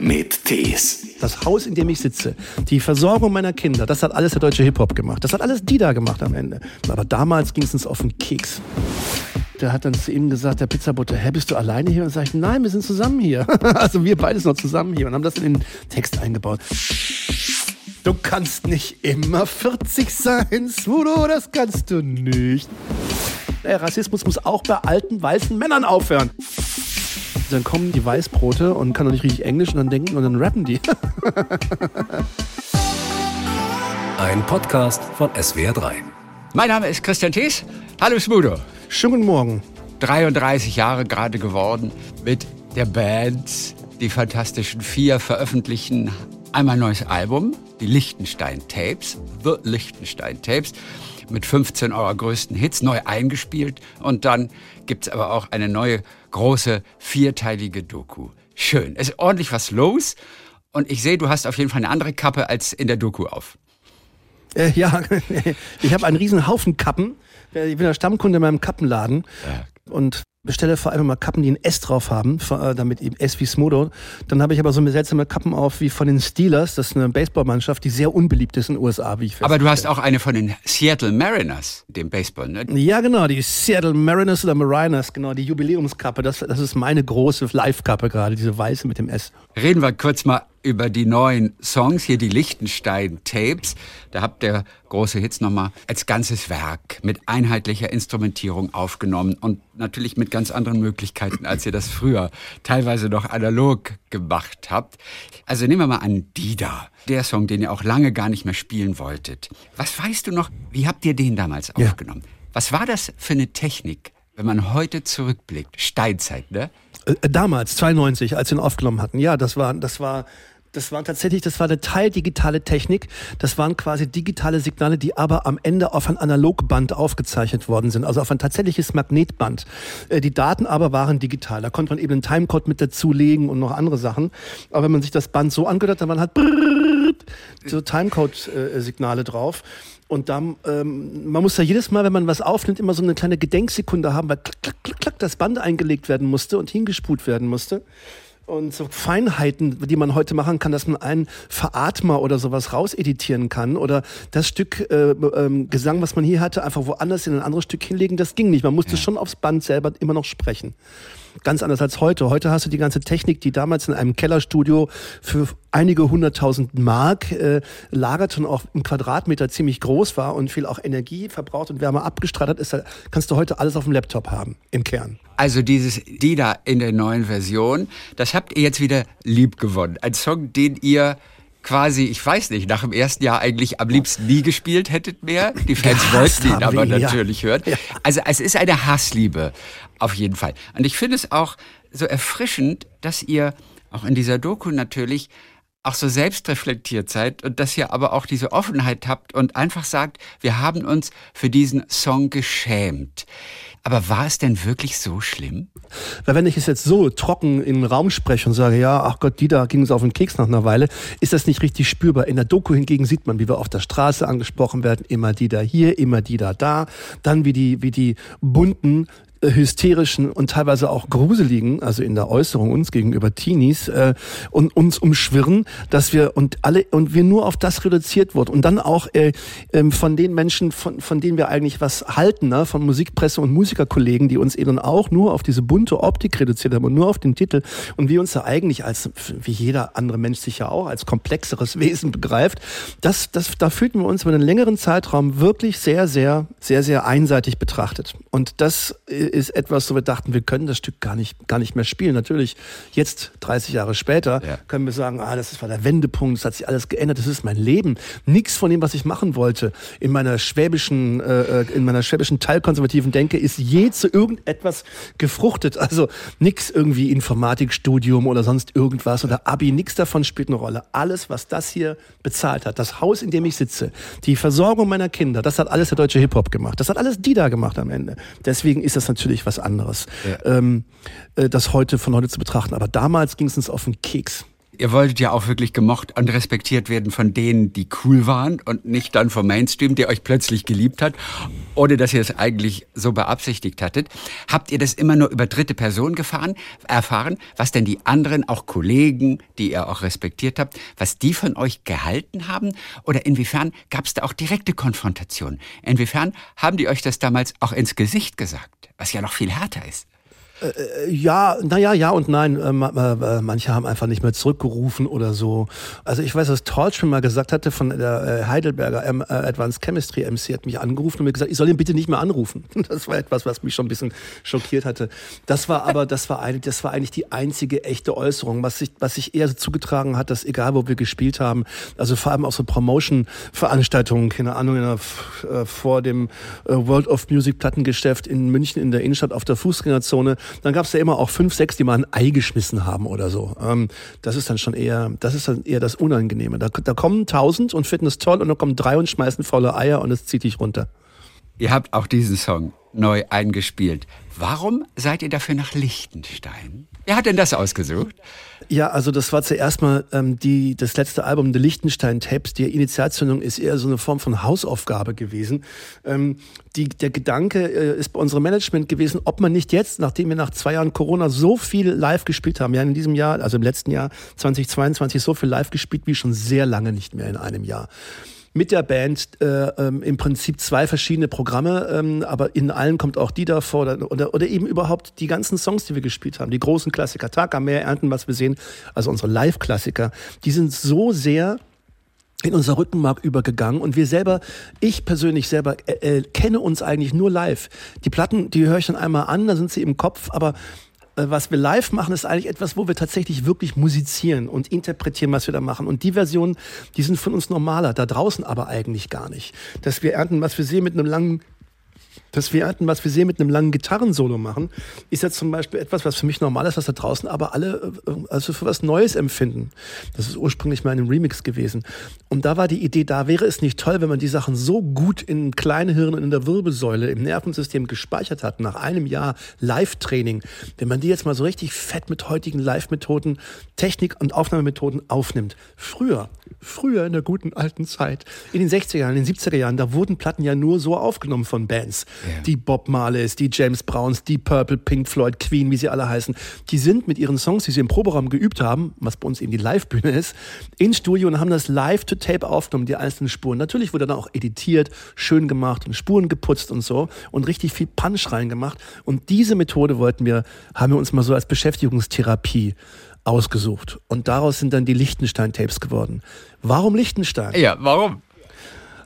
mit Tees. Das Haus, in dem ich sitze, die Versorgung meiner Kinder, das hat alles der deutsche Hip-Hop gemacht. Das hat alles Dida gemacht am Ende. Aber damals ging es uns auf den Keks. Der hat dann zu ihm gesagt, der Pizzabutter, hä, bist du alleine hier? Und sag ich, nein, wir sind zusammen hier. also wir beide sind noch zusammen hier und haben das in den Text eingebaut. Du kannst nicht immer 40 sein, Smudo, das kannst du nicht. Der Rassismus muss auch bei alten weißen Männern aufhören. Dann kommen die Weißbrote und kann doch nicht richtig Englisch und dann denken und dann rappen die. Ein Podcast von SWR3. Mein Name ist Christian Thees. Hallo Smudo. Schönen guten Morgen. 33 Jahre gerade geworden mit der Band. Die Fantastischen Vier veröffentlichen einmal ein neues Album, die Lichtenstein Tapes, The Lichtenstein Tapes, mit 15 eurer größten Hits, neu eingespielt. Und dann gibt es aber auch eine neue, große, vierteilige Doku. Schön. Es ist ordentlich was los. Und ich sehe, du hast auf jeden Fall eine andere Kappe als in der Doku auf. Äh, ja, ich habe einen riesen Haufen Kappen. Ich bin der Stammkunde in meinem Kappenladen. Ja. Und bestelle vor allem mal Kappen, die ein S drauf haben, äh, damit eben S wie Smodo. Dann habe ich aber so eine seltsame Kappen auf wie von den Steelers, das ist eine Baseballmannschaft, die sehr unbeliebt ist in den USA, wie ich Aber du hast auch eine von den Seattle Mariners, dem Baseball, ne? Ja, genau, die Seattle Mariners oder Mariners, genau, die Jubiläumskappe, das, das ist meine große Live-Kappe gerade, diese weiße mit dem S. Reden wir kurz mal über die neuen Songs, hier die Lichtenstein-Tapes. Da habt ihr große Hits nochmal als ganzes Werk mit einheitlicher Instrumentierung aufgenommen und natürlich mit ganz anderen Möglichkeiten, als ihr das früher teilweise noch analog gemacht habt. Also nehmen wir mal an Dida, der Song, den ihr auch lange gar nicht mehr spielen wolltet. Was weißt du noch, wie habt ihr den damals ja. aufgenommen? Was war das für eine Technik, wenn man heute zurückblickt? Steinzeit, ne? Äh, damals, 92, als wir ihn aufgenommen hatten. Ja, das war, das war das war tatsächlich, das war eine teildigitale Technik. Das waren quasi digitale Signale, die aber am Ende auf ein Analogband aufgezeichnet worden sind, also auf ein tatsächliches Magnetband. Äh, die Daten aber waren digital. Da konnte man eben einen Timecode mit dazulegen und noch andere Sachen. Aber wenn man sich das Band so angehört hat, dann waren halt so Timecode-Signale drauf. Und dann, ähm, man muss ja jedes Mal, wenn man was aufnimmt, immer so eine kleine Gedenksekunde haben, weil klack, klack, klack, klack das Band eingelegt werden musste und hingespult werden musste und so Feinheiten, die man heute machen kann, dass man einen Veratmer oder sowas rauseditieren kann oder das Stück äh, äh, Gesang, was man hier hatte, einfach woanders in ein anderes Stück hinlegen, das ging nicht. Man musste ja. schon aufs Band selber immer noch sprechen. Ganz anders als heute. Heute hast du die ganze Technik, die damals in einem Kellerstudio für einige hunderttausend Mark äh, lagerte und auch im Quadratmeter ziemlich groß war und viel auch Energie verbraucht und Wärme abgestrahlt hat, ist, kannst du heute alles auf dem Laptop haben, im Kern. Also dieses Dida in der neuen Version, das habt ihr jetzt wieder lieb gewonnen. Ein Song, den ihr quasi, ich weiß nicht, nach dem ersten Jahr eigentlich am liebsten nie gespielt hättet mehr. Die Fans wollten ihn aber wir, natürlich ja. hören. Also es ist eine Hassliebe, auf jeden Fall. Und ich finde es auch so erfrischend, dass ihr auch in dieser Doku natürlich auch so selbstreflektiert seid und dass ihr aber auch diese Offenheit habt und einfach sagt, wir haben uns für diesen Song geschämt. Aber war es denn wirklich so schlimm? Weil wenn ich es jetzt so trocken in den Raum spreche und sage, ja, ach Gott, die da ging es auf den Keks nach einer Weile, ist das nicht richtig spürbar. In der Doku hingegen sieht man, wie wir auf der Straße angesprochen werden, immer die da hier, immer die da da, dann wie die, wie die bunten hysterischen und teilweise auch gruseligen, also in der Äußerung uns gegenüber Teenies, äh, und uns umschwirren, dass wir und alle und wir nur auf das reduziert wurden. Und dann auch äh, äh, von den Menschen, von, von denen wir eigentlich was halten, ne, von Musikpresse und Musikerkollegen, die uns eben auch nur auf diese bunte Optik reduziert haben und nur auf den Titel. Und wir uns da eigentlich als wie jeder andere Mensch sich ja auch als komplexeres Wesen begreift, das, das, da fühlten wir uns über einen längeren Zeitraum wirklich sehr, sehr, sehr, sehr einseitig betrachtet. Und das äh, ist etwas, so wir dachten, wir können das Stück gar nicht, gar nicht mehr spielen. Natürlich, jetzt, 30 Jahre später, ja. können wir sagen, ah, das war der Wendepunkt, es hat sich alles geändert, das ist mein Leben. Nichts von dem, was ich machen wollte, in meiner schwäbischen, äh, äh in meiner schwäbischen teilkonservativen Denke, ist je zu irgendetwas gefruchtet. Also nichts irgendwie Informatikstudium oder sonst irgendwas oder Abi, nichts davon spielt eine Rolle. Alles, was das hier bezahlt hat, das Haus, in dem ich sitze, die Versorgung meiner Kinder, das hat alles der deutsche Hip-Hop gemacht. Das hat alles die da gemacht am Ende. Deswegen ist das natürlich was anderes, ja. ähm, äh, das heute von heute zu betrachten. Aber damals ging es uns auf den Keks. Ihr wolltet ja auch wirklich gemocht und respektiert werden von denen, die cool waren und nicht dann vom Mainstream, der euch plötzlich geliebt hat, ohne dass ihr es eigentlich so beabsichtigt hattet. Habt ihr das immer nur über dritte Personen gefahren, erfahren, was denn die anderen, auch Kollegen, die ihr auch respektiert habt, was die von euch gehalten haben? Oder inwiefern gab es da auch direkte Konfrontation? Inwiefern haben die euch das damals auch ins Gesicht gesagt, was ja noch viel härter ist? Äh, ja, naja, ja und nein. Äh, äh, manche haben einfach nicht mehr zurückgerufen oder so. Also ich weiß, dass Torch schon mal gesagt hatte von der Heidelberger Advanced Chemistry MC hat mich angerufen und mir gesagt, ich soll ihn bitte nicht mehr anrufen. Das war etwas, was mich schon ein bisschen schockiert hatte. Das war aber, das war eigentlich, das war eigentlich die einzige echte Äußerung, was sich, was sich eher so zugetragen hat, dass egal wo wir gespielt haben, also vor allem auch so Promotion-Veranstaltungen, keine Ahnung, der, vor dem World of Music Plattengeschäft in München in der Innenstadt auf der Fußgängerzone, dann gab es ja immer auch fünf, sechs, die mal ein Ei geschmissen haben oder so. Ähm, das ist dann schon eher, das ist dann eher das Unangenehme. Da, da kommen tausend und finden es toll und dann kommen drei und schmeißen faule Eier und es zieht dich runter. Ihr habt auch diesen Song neu eingespielt. Warum seid ihr dafür nach Liechtenstein? Wer hat denn das ausgesucht? Ja, also das war zuerst mal ähm, die, das letzte Album The Liechtenstein Tapes. Die Initialzündung ist eher so eine Form von Hausaufgabe gewesen. Ähm, die, der Gedanke äh, ist bei unserem Management gewesen, ob man nicht jetzt, nachdem wir nach zwei Jahren Corona so viel live gespielt haben, ja in diesem Jahr, also im letzten Jahr 2022 so viel live gespielt wie schon sehr lange nicht mehr in einem Jahr mit der Band äh, ähm, im Prinzip zwei verschiedene Programme, ähm, aber in allen kommt auch die davor oder, oder, oder eben überhaupt die ganzen Songs, die wir gespielt haben, die großen Klassiker, Tag am Meer, Ernten, was wir sehen, also unsere Live-Klassiker, die sind so sehr in unser Rückenmark übergegangen und wir selber, ich persönlich selber äh, äh, kenne uns eigentlich nur live. Die Platten, die höre ich dann einmal an, da sind sie im Kopf, aber was wir live machen, ist eigentlich etwas, wo wir tatsächlich wirklich musizieren und interpretieren, was wir da machen. Und die Versionen, die sind von uns normaler, da draußen aber eigentlich gar nicht. Dass wir ernten, was wir sehen mit einem langen dass wir was wir sehen, mit einem langen Gitarrensolo machen, ist jetzt zum Beispiel etwas, was für mich normal ist, was da draußen aber alle äh, also für was Neues empfinden. Das ist ursprünglich mal in einem Remix gewesen. Und da war die Idee, da wäre es nicht toll, wenn man die Sachen so gut in kleinen Hirn und in der Wirbelsäule, im Nervensystem gespeichert hat, nach einem Jahr Live-Training, wenn man die jetzt mal so richtig fett mit heutigen Live-Methoden, Technik- und Aufnahmemethoden aufnimmt. Früher, früher in der guten alten Zeit, in den 60er Jahren, in den 70er Jahren, da wurden Platten ja nur so aufgenommen von Bands. Ja. Die Bob Marleys, die James Browns, die Purple, Pink Floyd, Queen, wie sie alle heißen. Die sind mit ihren Songs, die sie im Proberaum geübt haben, was bei uns eben die Live-Bühne ist, ins Studio und haben das live to tape aufgenommen, die einzelnen Spuren. Natürlich wurde dann auch editiert, schön gemacht und Spuren geputzt und so und richtig viel Punch reingemacht. Und diese Methode wollten wir, haben wir uns mal so als Beschäftigungstherapie ausgesucht. Und daraus sind dann die Lichtenstein-Tapes geworden. Warum Lichtenstein? Ja, warum?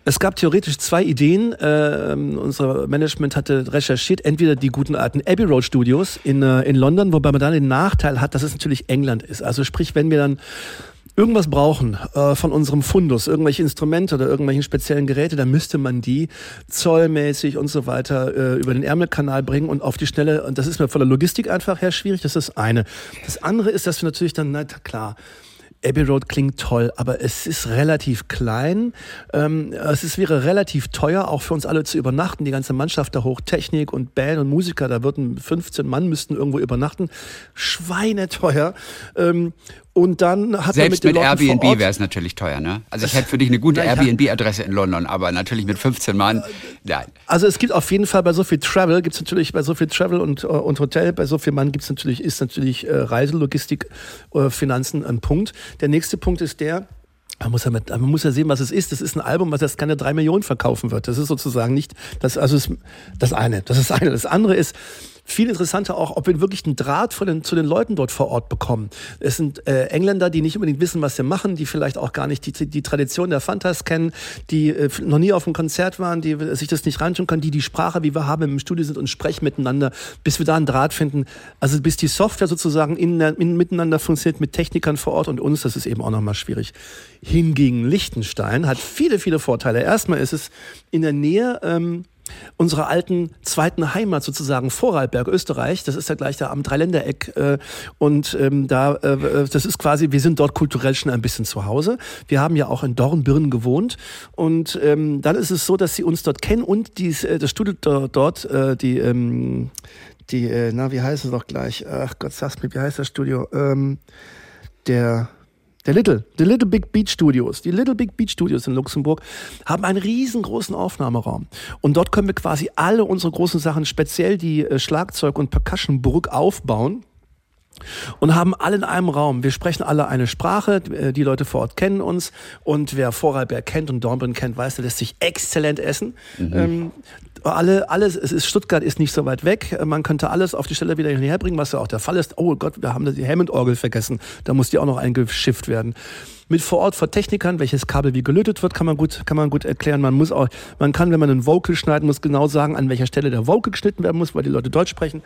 Es gab theoretisch zwei Ideen. Äh, unser Management hatte recherchiert, entweder die guten alten Abbey Road Studios in, äh, in London, wobei man dann den Nachteil hat, dass es natürlich England ist. Also sprich, wenn wir dann irgendwas brauchen äh, von unserem Fundus, irgendwelche Instrumente oder irgendwelchen speziellen Geräte, dann müsste man die zollmäßig und so weiter äh, über den Ärmelkanal bringen und auf die Schnelle. Und das ist mir von der Logistik einfach her schwierig. Das ist das eine. Das andere ist, dass wir natürlich dann, na klar, Abbey Road klingt toll, aber es ist relativ klein. Ähm, es ist, wäre relativ teuer, auch für uns alle zu übernachten. Die ganze Mannschaft da hoch, Technik und Band und Musiker, da würden 15 Mann müssten irgendwo übernachten. Schweineteuer. Ähm, und dann hat Selbst man mit, mit Airbnb wäre es natürlich teuer, ne? Also ich hätte für dich eine gute Airbnb-Adresse in London, aber natürlich mit 15 Mann, nein. Also es gibt auf jeden Fall bei so viel Travel, gibt es natürlich bei so viel Travel und, äh, und Hotel, bei so viel Mann gibt es natürlich, ist natürlich äh, Reiselogistik, äh, Finanzen ein Punkt. Der nächste Punkt ist der, man muss, ja mit, man muss ja sehen, was es ist. Das ist ein Album, was erst keine drei Millionen verkaufen wird. Das ist sozusagen nicht, das, also ist das eine. Das ist das eine. Das andere ist, viel interessanter auch, ob wir wirklich einen Draht von den, zu den Leuten dort vor Ort bekommen. Es sind äh, Engländer, die nicht unbedingt wissen, was sie machen, die vielleicht auch gar nicht die, die Tradition der Fantas kennen, die äh, noch nie auf einem Konzert waren, die sich das nicht reinschauen können, die die Sprache, wie wir haben, im Studio sind und sprechen miteinander, bis wir da einen Draht finden. Also bis die Software sozusagen in, in, miteinander funktioniert mit Technikern vor Ort und uns, das ist eben auch nochmal schwierig. Hingegen Liechtenstein hat viele, viele Vorteile. Erstmal ist es in der Nähe ähm, unserer alten zweiten Heimat sozusagen, Vorarlberg, Österreich. Das ist ja gleich da am Dreiländereck. Äh, und ähm, da, äh, das ist quasi, wir sind dort kulturell schon ein bisschen zu Hause. Wir haben ja auch in Dornbirn gewohnt. Und ähm, dann ist es so, dass sie uns dort kennen und dies, äh, das Studio dort, äh, die, ähm, die, äh, na, wie heißt es noch gleich? Ach Gott, sag's mir, wie heißt das Studio? Ähm, der der Little, die Little Big Beach Studios, die Little Big Beach Studios in Luxemburg haben einen riesengroßen Aufnahmeraum. Und dort können wir quasi alle unsere großen Sachen, speziell die äh, Schlagzeug- und Percussion-Burg aufbauen und haben alle in einem Raum. Wir sprechen alle eine Sprache, äh, die Leute vor Ort kennen uns und wer Vorarlberg kennt und Dornbirn kennt, weiß, der lässt sich exzellent essen. Mhm. Ähm, alle, alles, es ist Stuttgart ist nicht so weit weg. Man könnte alles auf die Stelle wieder hierher bringen, was ja auch der Fall ist. Oh Gott, wir haben die Hammond-Orgel vergessen. Da muss die auch noch eingeschifft werden. Mit vor Ort vor Technikern, welches Kabel wie gelötet wird, kann man gut, kann man gut erklären. Man muss auch, man kann, wenn man einen Vocal schneiden muss, genau sagen, an welcher Stelle der Vocal geschnitten werden muss, weil die Leute Deutsch sprechen.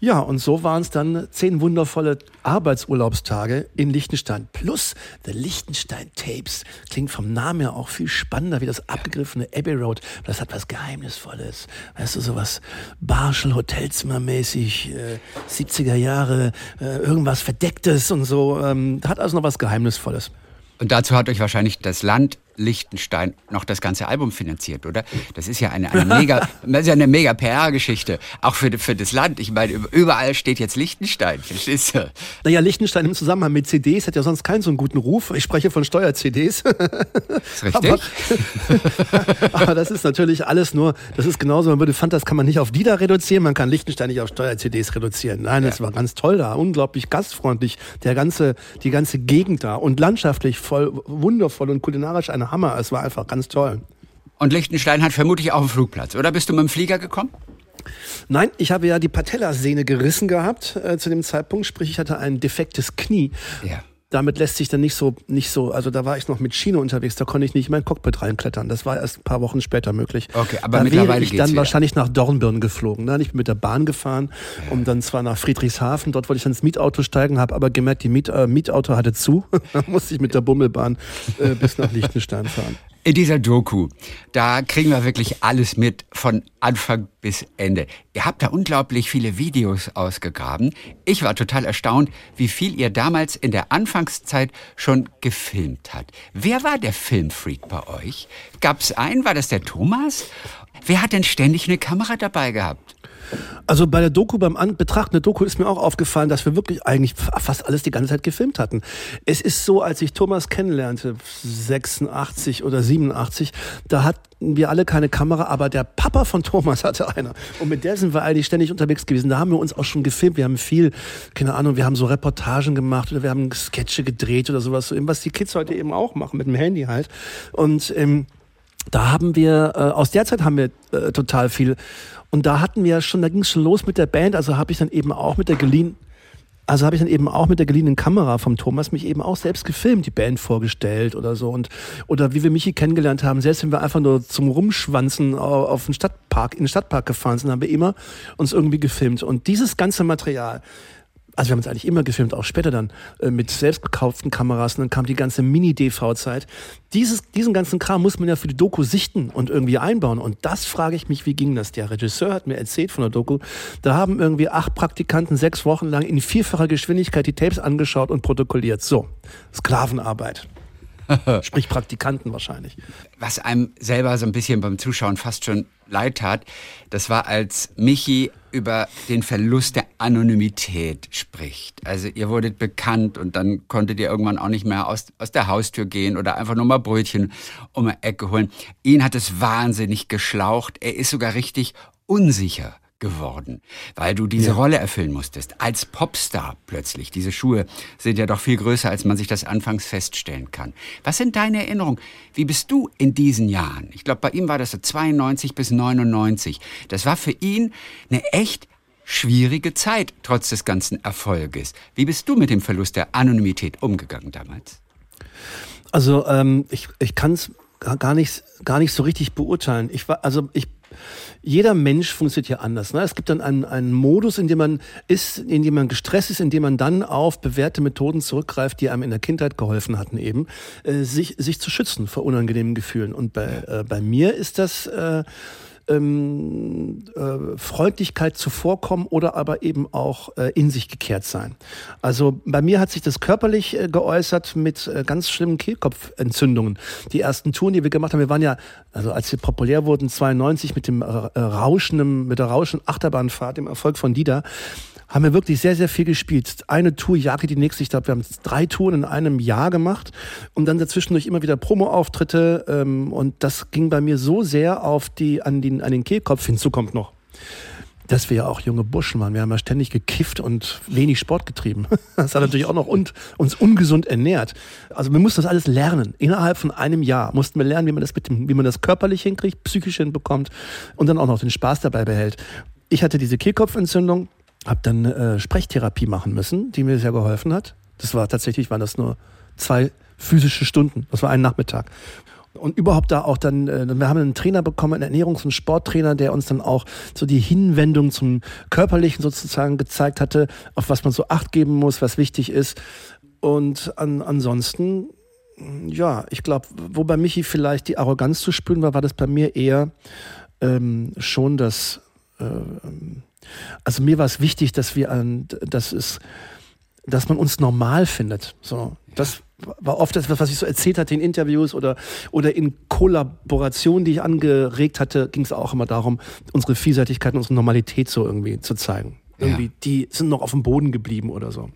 Ja, und so waren es dann zehn wundervolle Arbeitsurlaubstage in Liechtenstein. Plus The Liechtenstein Tapes. Klingt vom Namen her auch viel spannender wie das abgegriffene Abbey Road. Das hat was Geheimnisvolles. Weißt du, sowas Barschel Hotelzimmermäßig, äh, 70er Jahre, äh, irgendwas Verdecktes und so. Ähm, hat also noch was Geheimnisvolles. Und dazu hat euch wahrscheinlich das Land Liechtenstein noch das ganze Album finanziert, oder? Das ist ja eine, eine mega, das ist ja eine mega PR-Geschichte, auch für, für das Land. Ich meine, überall steht jetzt Liechtenstein, verstehst du? Naja, Liechtenstein im Zusammenhang mit CDs hat ja sonst keinen so einen guten Ruf. Ich spreche von Steuer-CDs. Ist richtig. Aber, aber, das ist natürlich alles nur, das ist genauso, man würde fand, das kann man nicht auf die da reduzieren, man kann Liechtenstein nicht auf Steuer-CDs reduzieren. Nein, das ja. war ganz toll da, unglaublich gastfreundlich, der ganze, die ganze Gegend da und landschaftlich voll wundervoll und kulinarisch eine Hammer. Es war einfach ganz toll. Und Liechtenstein hat vermutlich auch einen Flugplatz, oder bist du mit dem Flieger gekommen? Nein, ich habe ja die Patellasehne gerissen gehabt äh, zu dem Zeitpunkt, sprich ich hatte ein defektes Knie. Ja damit lässt sich dann nicht so, nicht so, also da war ich noch mit Schiene unterwegs, da konnte ich nicht in mein Cockpit reinklettern. Das war erst ein paar Wochen später möglich. Okay, aber da mittlerweile wäre ich dann wieder. wahrscheinlich nach Dornbirn geflogen. Ne? Ich bin mit der Bahn gefahren, um dann zwar nach Friedrichshafen, dort wollte ich ins Mietauto steigen, habe aber gemerkt, die Miet, äh, Mietauto hatte zu. da musste ich mit der Bummelbahn äh, bis nach Liechtenstein fahren. In dieser Doku, da kriegen wir wirklich alles mit von Anfang bis Ende. Ihr habt da unglaublich viele Videos ausgegraben. Ich war total erstaunt, wie viel ihr damals in der Anfangszeit schon gefilmt habt. Wer war der Filmfreak bei euch? Gab's einen? War das der Thomas? Wer hat denn ständig eine Kamera dabei gehabt? Also bei der Doku, beim An Betrachten der Doku ist mir auch aufgefallen, dass wir wirklich eigentlich fast alles die ganze Zeit gefilmt hatten. Es ist so, als ich Thomas kennenlernte, 86 oder 87, da hatten wir alle keine Kamera, aber der Papa von Thomas hatte eine. Und mit der sind wir eigentlich ständig unterwegs gewesen. Da haben wir uns auch schon gefilmt. Wir haben viel, keine Ahnung, wir haben so Reportagen gemacht oder wir haben Sketche gedreht oder sowas, was die Kids heute eben auch machen, mit dem Handy halt. Und ähm, da haben wir, äh, aus der Zeit haben wir äh, total viel. Und da hatten wir schon, da ging es schon los mit der Band, also habe ich dann eben auch mit der geliehen, also habe ich dann eben auch mit der geliehenen Kamera vom Thomas mich eben auch selbst gefilmt, die Band vorgestellt oder so. Und oder wie wir Michi kennengelernt haben, selbst wenn wir einfach nur zum Rumschwanzen auf den Stadtpark, in den Stadtpark gefahren sind, haben wir immer uns irgendwie gefilmt. Und dieses ganze Material also wir haben es eigentlich immer gefilmt, auch später dann äh, mit selbst gekauften Kameras und dann kam die ganze Mini-DV-Zeit. Dieses, diesen ganzen Kram muss man ja für die Doku sichten und irgendwie einbauen. Und das frage ich mich, wie ging das? Der Regisseur hat mir erzählt von der Doku, da haben irgendwie acht Praktikanten sechs Wochen lang in vierfacher Geschwindigkeit die Tapes angeschaut und protokolliert. So, Sklavenarbeit. Sprich Praktikanten wahrscheinlich. Was einem selber so ein bisschen beim Zuschauen fast schon leid tat, das war, als Michi über den Verlust der Anonymität spricht. Also ihr wurdet bekannt und dann konntet ihr irgendwann auch nicht mehr aus, aus der Haustür gehen oder einfach nur mal Brötchen um eine Ecke holen. Ihn hat es wahnsinnig geschlaucht. Er ist sogar richtig unsicher geworden, weil du diese ja. Rolle erfüllen musstest. Als Popstar plötzlich. Diese Schuhe sind ja doch viel größer, als man sich das anfangs feststellen kann. Was sind deine Erinnerungen? Wie bist du in diesen Jahren? Ich glaube, bei ihm war das so 92 bis 99. Das war für ihn eine echt schwierige Zeit, trotz des ganzen Erfolges. Wie bist du mit dem Verlust der Anonymität umgegangen damals? Also ähm, ich, ich kann es gar nicht, gar nicht so richtig beurteilen. Ich war, also ich jeder Mensch funktioniert ja anders. Ne? Es gibt dann einen, einen Modus, in dem man ist, in dem man gestresst ist, in dem man dann auf bewährte Methoden zurückgreift, die einem in der Kindheit geholfen hatten, eben äh, sich, sich zu schützen vor unangenehmen Gefühlen. Und bei, äh, bei mir ist das äh, ähm, äh, Freundlichkeit zuvorkommen oder aber eben auch äh, in sich gekehrt sein. Also bei mir hat sich das körperlich äh, geäußert mit äh, ganz schlimmen Kehlkopfentzündungen. Die ersten Touren, die wir gemacht haben, wir waren ja, also als wir populär wurden, 92 mit dem äh, rauschenden, mit der rauschenden Achterbahnfahrt, dem Erfolg von Dida, haben wir wirklich sehr, sehr viel gespielt. Eine Tour jagte die nächste. Ich glaube, wir haben drei Touren in einem Jahr gemacht und dann dazwischendurch immer wieder Promo-Auftritte. Ähm, und das ging bei mir so sehr auf die, an den, an den Kehlkopf. Hinzu kommt noch, dass wir ja auch junge Burschen waren. Wir haben ja ständig gekifft und wenig Sport getrieben. Das hat natürlich auch noch und, uns ungesund ernährt. Also wir mussten das alles lernen. Innerhalb von einem Jahr mussten wir lernen, wie man das, mit dem, wie man das körperlich hinkriegt, psychisch hinbekommt und dann auch noch den Spaß dabei behält. Ich hatte diese Kehlkopfentzündung, habe dann äh, Sprechtherapie machen müssen, die mir sehr geholfen hat. Das war tatsächlich, waren das nur zwei physische Stunden. Das war ein Nachmittag. Und überhaupt da auch dann, äh, wir haben einen Trainer bekommen, einen Ernährungs- und Sporttrainer, der uns dann auch so die Hinwendung zum Körperlichen sozusagen gezeigt hatte, auf was man so Acht geben muss, was wichtig ist. Und an, ansonsten, ja, ich glaube, wo bei Michi vielleicht die Arroganz zu spüren war, war das bei mir eher ähm, schon das, äh, also mir war es wichtig, dass wir an, dass es, dass man uns normal findet. So, das war oft das, was ich so erzählt hatte in Interviews oder, oder in Kollaborationen, die ich angeregt hatte, ging es auch immer darum, unsere Vielseitigkeit und unsere Normalität so irgendwie zu zeigen. Irgendwie, ja. die sind noch auf dem Boden geblieben oder so.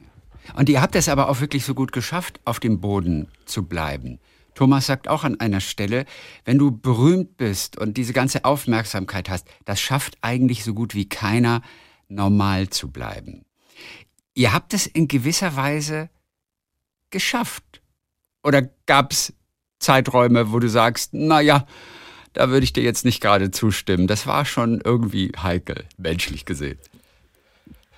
Und ihr habt es aber auch wirklich so gut geschafft, auf dem Boden zu bleiben. Thomas sagt auch an einer Stelle, wenn du berühmt bist und diese ganze Aufmerksamkeit hast, das schafft eigentlich so gut wie keiner, normal zu bleiben. Ihr habt es in gewisser Weise geschafft. Oder gab es Zeiträume, wo du sagst, naja, da würde ich dir jetzt nicht gerade zustimmen. Das war schon irgendwie heikel, menschlich gesehen.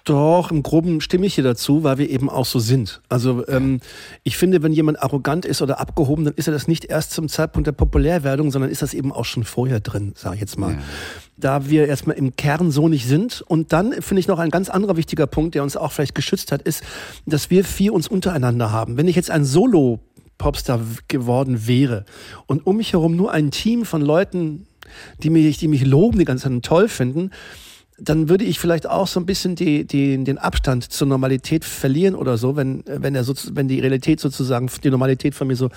Doch, im Groben stimme ich hier dazu, weil wir eben auch so sind. Also ähm, ich finde, wenn jemand arrogant ist oder abgehoben, dann ist er das nicht erst zum Zeitpunkt der Populärwerdung, sondern ist das eben auch schon vorher drin, sage ich jetzt mal. Ja. Da wir erstmal im Kern so nicht sind. Und dann finde ich noch ein ganz anderer wichtiger Punkt, der uns auch vielleicht geschützt hat, ist, dass wir vier uns untereinander haben. Wenn ich jetzt ein Solo Popstar geworden wäre und um mich herum nur ein Team von Leuten, die mich, die mich loben, die ganz toll finden, dann würde ich vielleicht auch so ein bisschen die, die, den Abstand zur Normalität verlieren oder so, wenn, wenn, er so, wenn die Realität sozusagen, die Normalität von mir so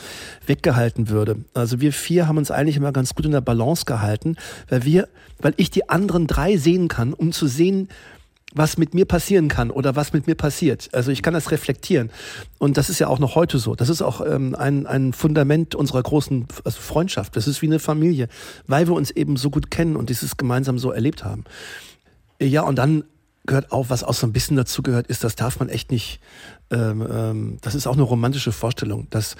weggehalten würde. Also wir vier haben uns eigentlich immer ganz gut in der Balance gehalten, weil wir, weil ich die anderen drei sehen kann, um zu sehen, was mit mir passieren kann oder was mit mir passiert. Also ich kann das reflektieren. Und das ist ja auch noch heute so. Das ist auch ähm, ein, ein Fundament unserer großen also Freundschaft. Das ist wie eine Familie, weil wir uns eben so gut kennen und dieses gemeinsam so erlebt haben. Ja, und dann gehört auch, was auch so ein bisschen dazu gehört, ist, das darf man echt nicht, ähm, ähm, das ist auch eine romantische Vorstellung, dass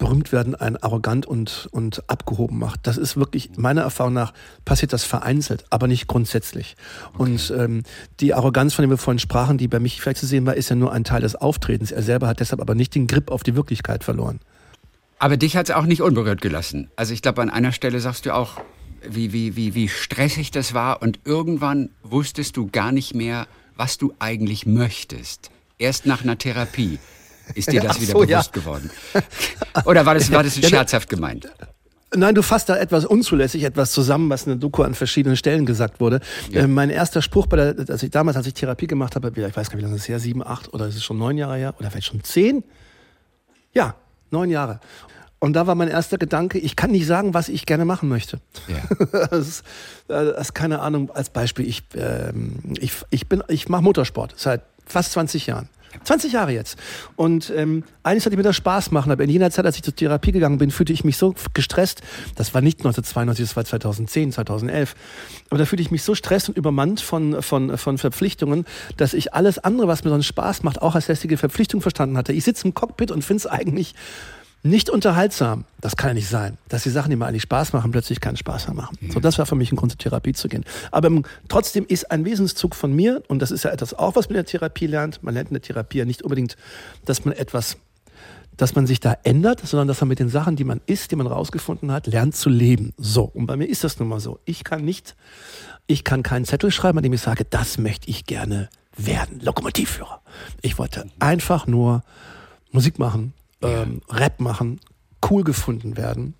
berühmt werden einen arrogant und, und abgehoben macht. Das ist wirklich, meiner Erfahrung nach, passiert das vereinzelt, aber nicht grundsätzlich. Okay. Und ähm, die Arroganz, von der wir vorhin sprachen, die bei mich vielleicht zu sehen war, ist ja nur ein Teil des Auftretens. Er selber hat deshalb aber nicht den Grip auf die Wirklichkeit verloren. Aber dich hat es auch nicht unberührt gelassen. Also ich glaube, an einer Stelle sagst du auch, wie, wie, wie, wie stressig das war und irgendwann wusstest du gar nicht mehr, was du eigentlich möchtest. Erst nach einer Therapie ist dir das Ach wieder so, bewusst ja. geworden. Oder war das, war das scherzhaft gemeint? Nein, du fasst da etwas unzulässig, etwas zusammen, was in der Doku an verschiedenen Stellen gesagt wurde. Ja. Äh, mein erster Spruch bei der, also ich, damals, als ich Therapie gemacht habe, ich weiß gar nicht, wie lange das ist her, sieben, acht oder ist es schon neun Jahre her oder vielleicht schon zehn? Ja, neun Jahre. Und da war mein erster Gedanke, ich kann nicht sagen, was ich gerne machen möchte. Ja. das, ist, äh, das ist keine Ahnung, als Beispiel, ich, ähm, ich, ich, ich mache Motorsport seit fast 20 Jahren. 20 Jahre jetzt. Und ähm, eigentlich sollte mir das Spaß machen, aber in jener Zeit, als ich zur Therapie gegangen bin, fühlte ich mich so gestresst. Das war nicht 1992, das war 2010, 2011. Aber da fühlte ich mich so stresst und übermannt von, von, von Verpflichtungen, dass ich alles andere, was mir sonst Spaß macht, auch als lästige Verpflichtung verstanden hatte. Ich sitze im Cockpit und finde es eigentlich nicht unterhaltsam. Das kann ja nicht sein, dass die Sachen, die mir eigentlich Spaß machen, plötzlich keinen Spaß mehr machen. Mhm. So, das war für mich ein Grund, zur Therapie zu gehen. Aber trotzdem ist ein Wesenszug von mir, und das ist ja etwas auch, was man in der Therapie lernt. Man lernt in der Therapie ja nicht unbedingt, dass man etwas, dass man sich da ändert, sondern dass man mit den Sachen, die man ist, die man rausgefunden hat, lernt zu leben. So. Und bei mir ist das nun mal so. Ich kann nicht, ich kann keinen Zettel schreiben, an dem ich sage, das möchte ich gerne werden. Lokomotivführer. Ich wollte einfach nur Musik machen, ähm, Rap machen, cool gefunden werden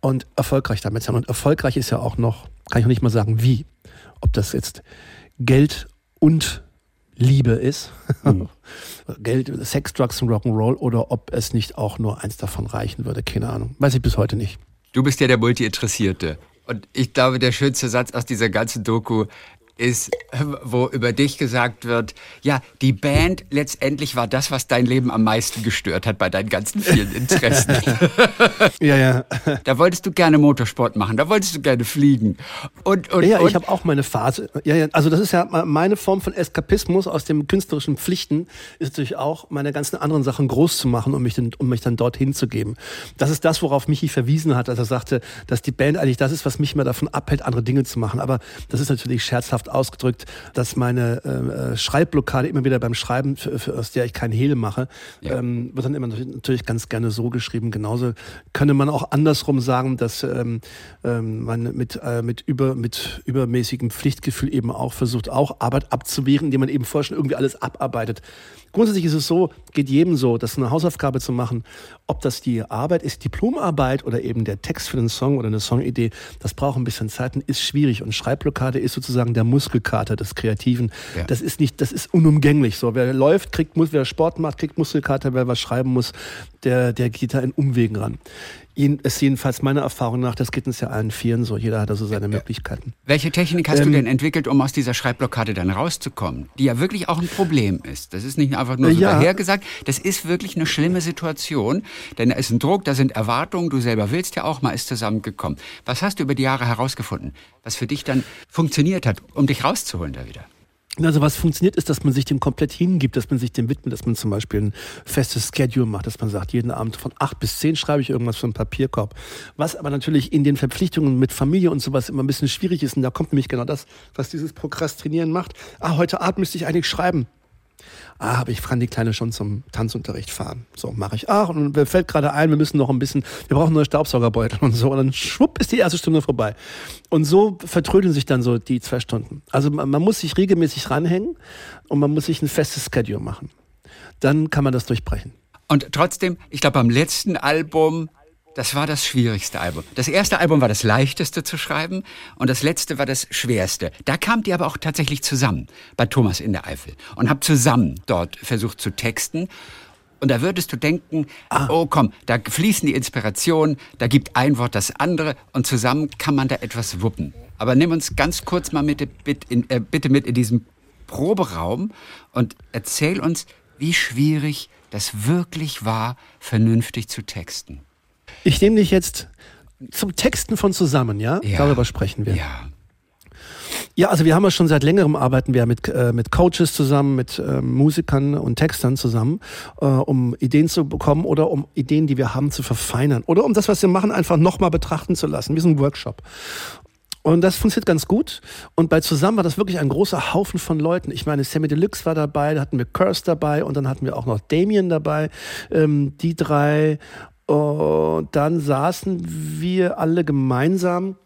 und erfolgreich damit sein. Und erfolgreich ist ja auch noch, kann ich noch nicht mal sagen, wie. Ob das jetzt Geld und Liebe ist, mhm. Geld, Sex, Drugs und Rock'n'Roll oder ob es nicht auch nur eins davon reichen würde, keine Ahnung. Weiß ich bis heute nicht. Du bist ja der Multi-Interessierte. Und ich glaube, der schönste Satz aus dieser ganzen Doku, ist, wo über dich gesagt wird, ja, die Band letztendlich war das, was dein Leben am meisten gestört hat bei deinen ganzen vielen Interessen. ja, ja. Da wolltest du gerne Motorsport machen, da wolltest du gerne fliegen. Und, und, ja, und ich habe auch meine Phase. Ja, ja, also das ist ja meine Form von Eskapismus aus dem künstlerischen Pflichten, ist natürlich auch meine ganzen anderen Sachen groß zu machen, um mich, dann, um mich dann dorthin zu geben. Das ist das, worauf Michi verwiesen hat, als er sagte, dass die Band eigentlich das ist, was mich immer davon abhält, andere Dinge zu machen. Aber das ist natürlich scherzhaft ausgedrückt, dass meine äh, äh Schreibblockade immer wieder beim Schreiben, für, für, aus der ich keinen Hehl mache, ja. ähm, wird dann immer natürlich ganz gerne so geschrieben. Genauso könne man auch andersrum sagen, dass ähm, ähm, man mit, äh, mit, über, mit übermäßigem Pflichtgefühl eben auch versucht, auch Arbeit abzuwehren, indem man eben vorher schon irgendwie alles abarbeitet. Grundsätzlich ist es so, geht jedem so, das eine Hausaufgabe zu machen, ob das die Arbeit ist, Diplomarbeit oder eben der Text für den Song oder eine Songidee, das braucht ein bisschen Zeit und ist schwierig. Und Schreibblockade ist sozusagen der Muskelkater des Kreativen. Ja. Das ist nicht, das ist unumgänglich. So, wer läuft, kriegt, wer Sport macht, kriegt Muskelkater, wer was schreiben muss, der, der geht da in Umwegen ran ist jedenfalls meiner Erfahrung nach, das geht uns ja allen Vieren so, jeder hat also seine Möglichkeiten. Welche Technik hast ähm, du denn entwickelt, um aus dieser Schreibblockade dann rauszukommen, die ja wirklich auch ein Problem ist? Das ist nicht einfach nur so ja. dahergesagt, das ist wirklich eine schlimme Situation, denn da ist ein Druck, da sind Erwartungen, du selber willst ja auch, mal ist zusammengekommen. Was hast du über die Jahre herausgefunden, was für dich dann funktioniert hat, um dich rauszuholen da wieder? Also was funktioniert ist, dass man sich dem komplett hingibt, dass man sich dem widmet, dass man zum Beispiel ein festes Schedule macht, dass man sagt, jeden Abend von acht bis zehn schreibe ich irgendwas für einen Papierkorb. Was aber natürlich in den Verpflichtungen mit Familie und sowas immer ein bisschen schwierig ist. Und da kommt nämlich genau das, was dieses Prokrastinieren macht. Ah, heute Abend müsste ich eigentlich schreiben ah, aber ich kann die Kleine schon zum Tanzunterricht fahren. So, mache ich. Ach, und mir fällt gerade ein, wir müssen noch ein bisschen, wir brauchen neue Staubsaugerbeutel und so. Und dann schwupp ist die erste Stunde vorbei. Und so vertrödeln sich dann so die zwei Stunden. Also man, man muss sich regelmäßig ranhängen und man muss sich ein festes Schedule machen. Dann kann man das durchbrechen. Und trotzdem, ich glaube, beim letzten Album das war das schwierigste Album. Das erste Album war das leichteste zu schreiben und das letzte war das schwerste. Da kamt ihr aber auch tatsächlich zusammen bei Thomas in der Eifel und habt zusammen dort versucht zu texten. Und da würdest du denken, ah. oh komm, da fließen die Inspirationen, da gibt ein Wort das andere und zusammen kann man da etwas wuppen. Aber nimm uns ganz kurz mal mit, in, äh, bitte mit in diesem Proberaum und erzähl uns, wie schwierig das wirklich war, vernünftig zu texten. Ich nehme dich jetzt zum Texten von zusammen, ja? ja? Darüber sprechen wir. Ja. Ja, also wir haben ja schon seit längerem arbeiten wir mit, äh, mit Coaches zusammen, mit äh, Musikern und Textern zusammen, äh, um Ideen zu bekommen oder um Ideen, die wir haben, zu verfeinern. Oder um das, was wir machen, einfach nochmal betrachten zu lassen, wie so ein Workshop. Und das funktioniert ganz gut. Und bei Zusammen war das wirklich ein großer Haufen von Leuten. Ich meine, Sammy Deluxe war dabei, da hatten wir Curse dabei und dann hatten wir auch noch Damien dabei. Ähm, die drei und dann saßen wir alle gemeinsam.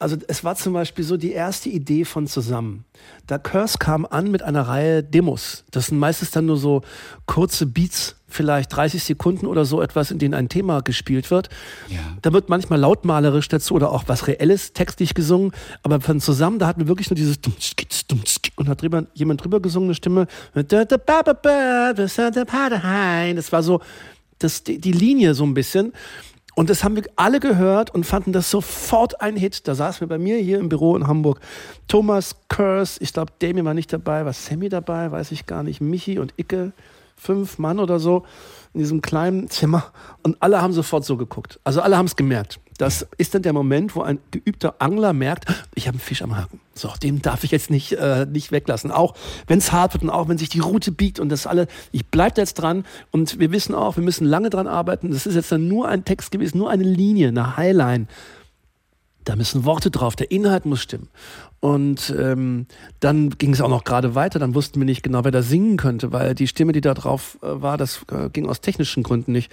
Also es war zum Beispiel so die erste Idee von zusammen. Da Curse kam an mit einer Reihe Demos. Das sind meistens dann nur so kurze Beats, vielleicht 30 Sekunden oder so etwas, in denen ein Thema gespielt wird. Ja. Da wird manchmal lautmalerisch dazu oder auch was Reelles textlich gesungen. Aber von zusammen, da hatten wir wirklich nur dieses und hat drüber, jemand drüber gesungen, eine Stimme. Das war so, das, die, die Linie so ein bisschen. Und das haben wir alle gehört und fanden das sofort ein Hit. Da saßen wir bei mir hier im Büro in Hamburg. Thomas Curse, ich glaube, Damien war nicht dabei, war Sammy dabei, weiß ich gar nicht. Michi und Icke, fünf Mann oder so in diesem kleinen Zimmer. Und alle haben sofort so geguckt. Also alle haben es gemerkt. Das ist dann der Moment, wo ein geübter Angler merkt, ich habe einen Fisch am Haken. So, den darf ich jetzt nicht, äh, nicht weglassen. Auch wenn es hart wird und auch wenn sich die Route biegt und das alle, ich bleibe jetzt dran und wir wissen auch, wir müssen lange dran arbeiten. Das ist jetzt dann nur ein Text gewesen, nur eine Linie, eine Highline. Da müssen Worte drauf, der Inhalt muss stimmen. Und ähm, dann ging es auch noch gerade weiter. Dann wussten wir nicht genau, wer da singen könnte, weil die Stimme, die da drauf äh, war, das äh, ging aus technischen Gründen nicht.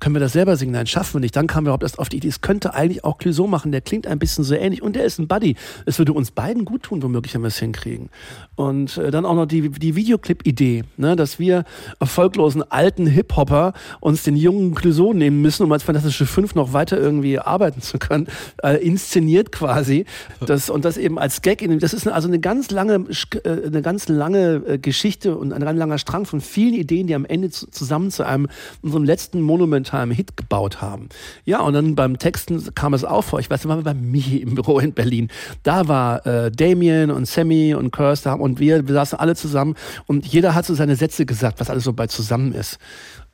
Können wir das selber singen? Nein, schaffen wir nicht. Dann kamen wir überhaupt erst auf die Idee, es könnte eigentlich auch Clouseau machen. Der klingt ein bisschen so ähnlich und der ist ein Buddy. Es würde uns beiden gut tun, womöglich, wenn wir es hinkriegen. Und äh, dann auch noch die, die Videoclip-Idee, ne, dass wir erfolglosen alten Hip-Hopper uns den jungen Clouseau nehmen müssen, um als Fantastische Fünf noch weiter irgendwie arbeiten zu können, äh, inszeniert quasi. Das, und das eben als Gag. Das ist also eine ganz lange, äh, eine ganz lange äh, Geschichte und ein ganz langer Strang von vielen Ideen, die am Ende zusammen zu einem, unserem letzten monumentalen Hit gebaut haben. Ja, und dann beim Texten kam es auch vor. Ich weiß, da waren wir bei Michi im Büro in Berlin. Da war äh, Damien und Sammy und Kirsten und wir, wir saßen alle zusammen und jeder hat so seine Sätze gesagt, was alles so bei zusammen ist.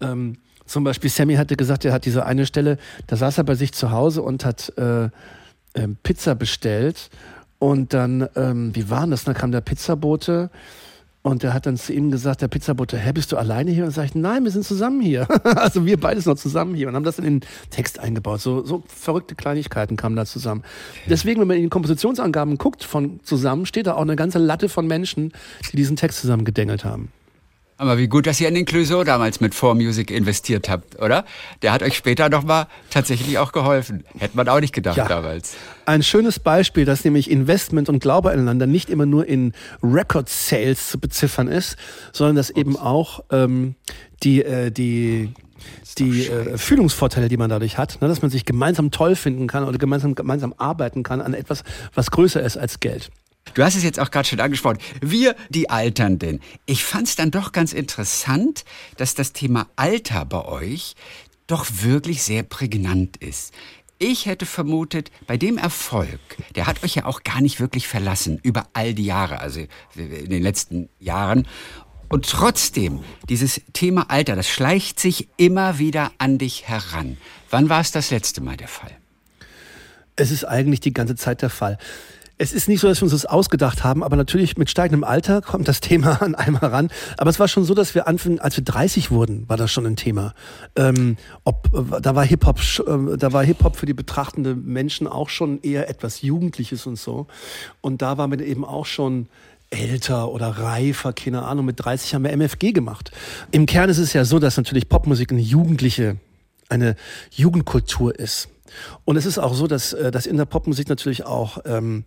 Ähm, zum Beispiel Sammy hatte gesagt, er hat diese eine Stelle, da saß er bei sich zu Hause und hat äh, äh, Pizza bestellt. Und dann, ähm, wie war das? Dann kam der Pizzabote und der hat dann zu ihm gesagt, der Pizzabote, hä, bist du alleine hier? Und sag ich, nein, wir sind zusammen hier. also wir beide sind noch zusammen hier und haben das in den Text eingebaut. So, so verrückte Kleinigkeiten kamen da zusammen. Deswegen, wenn man in die Kompositionsangaben guckt von zusammen, steht da auch eine ganze Latte von Menschen, die diesen Text zusammen gedengelt haben. Aber wie gut, dass ihr in den Clouseau damals mit 4Music investiert habt, oder? Der hat euch später nochmal tatsächlich auch geholfen. Hätte man auch nicht gedacht ja. damals. Ein schönes Beispiel, dass nämlich Investment und Glaube aneinander nicht immer nur in Record Sales zu beziffern ist, sondern dass Ups. eben auch ähm, die, äh, die die äh, Fühlungsvorteile, die man dadurch hat, ne, dass man sich gemeinsam toll finden kann oder gemeinsam, gemeinsam arbeiten kann an etwas, was größer ist als Geld. Du hast es jetzt auch gerade schon angesprochen. Wir, die Alternden. Ich fand es dann doch ganz interessant, dass das Thema Alter bei euch doch wirklich sehr prägnant ist. Ich hätte vermutet, bei dem Erfolg, der hat euch ja auch gar nicht wirklich verlassen über all die Jahre, also in den letzten Jahren. Und trotzdem, dieses Thema Alter, das schleicht sich immer wieder an dich heran. Wann war es das letzte Mal der Fall? Es ist eigentlich die ganze Zeit der Fall. Es ist nicht so, dass wir uns das ausgedacht haben, aber natürlich mit steigendem Alter kommt das Thema an einmal ran. Aber es war schon so, dass wir anfingen, als wir 30 wurden, war das schon ein Thema. Ähm, ob, äh, da war Hip-Hop, äh, da war Hip-Hop für die betrachtende Menschen auch schon eher etwas Jugendliches und so. Und da waren wir eben auch schon älter oder reifer, keine Ahnung. Mit 30 haben wir MFG gemacht. Im Kern ist es ja so, dass natürlich Popmusik eine jugendliche, eine Jugendkultur ist. Und es ist auch so, dass, äh, dass in der Popmusik natürlich auch ähm,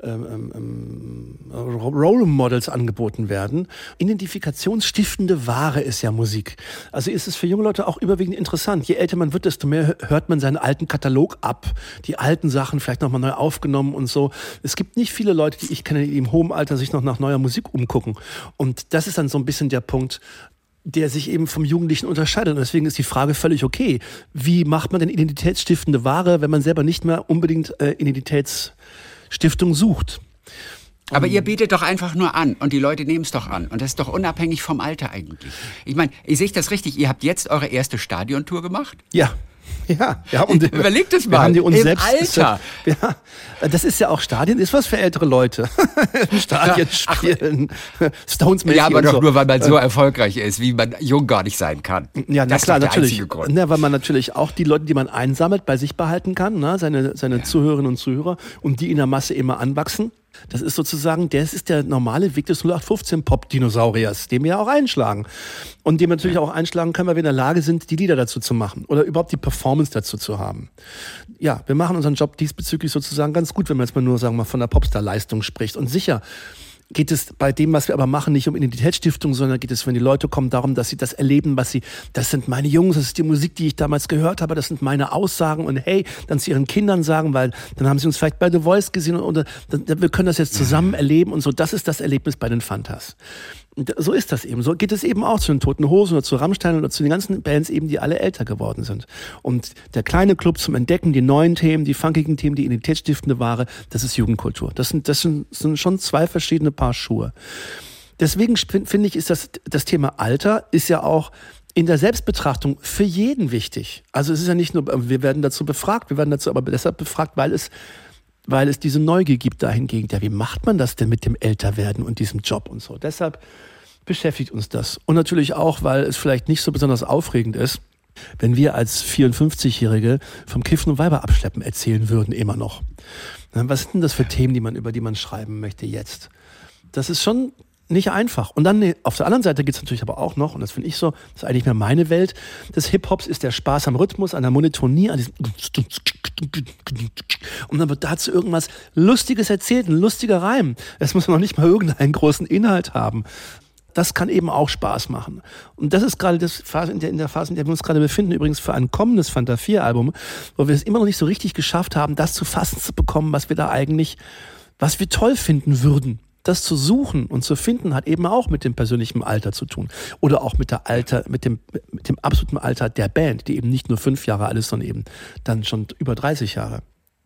ähm, ähm, Role Models angeboten werden. Identifikationsstiftende Ware ist ja Musik. Also ist es für junge Leute auch überwiegend interessant. Je älter man wird, desto mehr hört man seinen alten Katalog ab. Die alten Sachen vielleicht nochmal neu aufgenommen und so. Es gibt nicht viele Leute, die ich kenne, die im hohen Alter sich noch nach neuer Musik umgucken. Und das ist dann so ein bisschen der Punkt, der sich eben vom Jugendlichen unterscheidet. Und deswegen ist die Frage völlig okay. Wie macht man denn identitätsstiftende Ware, wenn man selber nicht mehr unbedingt äh, Identitätsstiftung sucht? Aber ihr bietet doch einfach nur an und die Leute nehmen es doch an. Und das ist doch unabhängig vom Alter eigentlich. Ich meine, ich sehe das richtig, ihr habt jetzt eure erste Stadiontour gemacht? Ja. Ja, ja und überlegt es mal. Wir haben die uns Im selbst, Alter. Ja, das ist ja auch Stadien, ist was für ältere Leute. Stadien spielen. Stones Ja, aber doch so. nur, weil man so erfolgreich ist, wie man jung gar nicht sein kann. Ja, na das klar, natürlich. Ja, weil man natürlich auch die Leute, die man einsammelt, bei sich behalten kann, ne? seine, seine ja. Zuhörerinnen und Zuhörer und die in der Masse immer anwachsen. Das ist sozusagen, das ist der normale Weg des 0815 Pop-Dinosauriers, den wir ja auch einschlagen. Und den wir natürlich auch einschlagen können, weil wir in der Lage sind, die Lieder dazu zu machen oder überhaupt die Performance dazu zu haben. Ja, wir machen unseren Job diesbezüglich sozusagen ganz gut, wenn man jetzt mal nur, sagen wir mal, von der Popstar-Leistung spricht. Und sicher, geht es bei dem, was wir aber machen, nicht um Identitätsstiftung, sondern geht es, wenn die Leute kommen, darum, dass sie das erleben, was sie, das sind meine Jungs, das ist die Musik, die ich damals gehört habe, das sind meine Aussagen und hey, dann zu ihren Kindern sagen, weil dann haben sie uns vielleicht bei The Voice gesehen und, und dann, wir können das jetzt zusammen erleben und so, das ist das Erlebnis bei den Fantas so ist das eben. So geht es eben auch zu den Toten Hosen oder zu Rammstein oder zu den ganzen Bands eben, die alle älter geworden sind. Und der kleine Club zum Entdecken, die neuen Themen, die funkigen Themen, die identitätsstiftende Ware, das ist Jugendkultur. Das sind, das sind, sind schon zwei verschiedene Paar Schuhe. Deswegen finde ich, ist das, das Thema Alter ist ja auch in der Selbstbetrachtung für jeden wichtig. Also es ist ja nicht nur, wir werden dazu befragt, wir werden dazu aber deshalb befragt, weil es weil es diese Neugier gibt dahingegen, ja, wie macht man das denn mit dem Älterwerden und diesem Job und so. Deshalb beschäftigt uns das. Und natürlich auch, weil es vielleicht nicht so besonders aufregend ist, wenn wir als 54-Jährige vom Kiffen und Weiber abschleppen erzählen würden, immer noch. Was sind denn das für Themen, die man, über die man schreiben möchte jetzt? Das ist schon nicht einfach. Und dann auf der anderen Seite gibt es natürlich aber auch noch, und das finde ich so, das ist eigentlich mehr meine Welt, des Hip-Hops ist der Spaß am Rhythmus, an der Monotonie, an diesem und dann wird dazu irgendwas Lustiges erzählt, ein lustiger Reim. Es muss noch nicht mal irgendeinen großen Inhalt haben. Das kann eben auch Spaß machen. Und das ist gerade das Phase, in der, in der Phase, in der wir uns gerade befinden, übrigens für ein kommendes Fanta 4 Album, wo wir es immer noch nicht so richtig geschafft haben, das zu fassen zu bekommen, was wir da eigentlich, was wir toll finden würden. Das zu suchen und zu finden hat eben auch mit dem persönlichen Alter zu tun. Oder auch mit der Alter, mit dem, mit dem absoluten Alter der Band, die eben nicht nur fünf Jahre alt ist, sondern eben dann schon über 30 Jahre.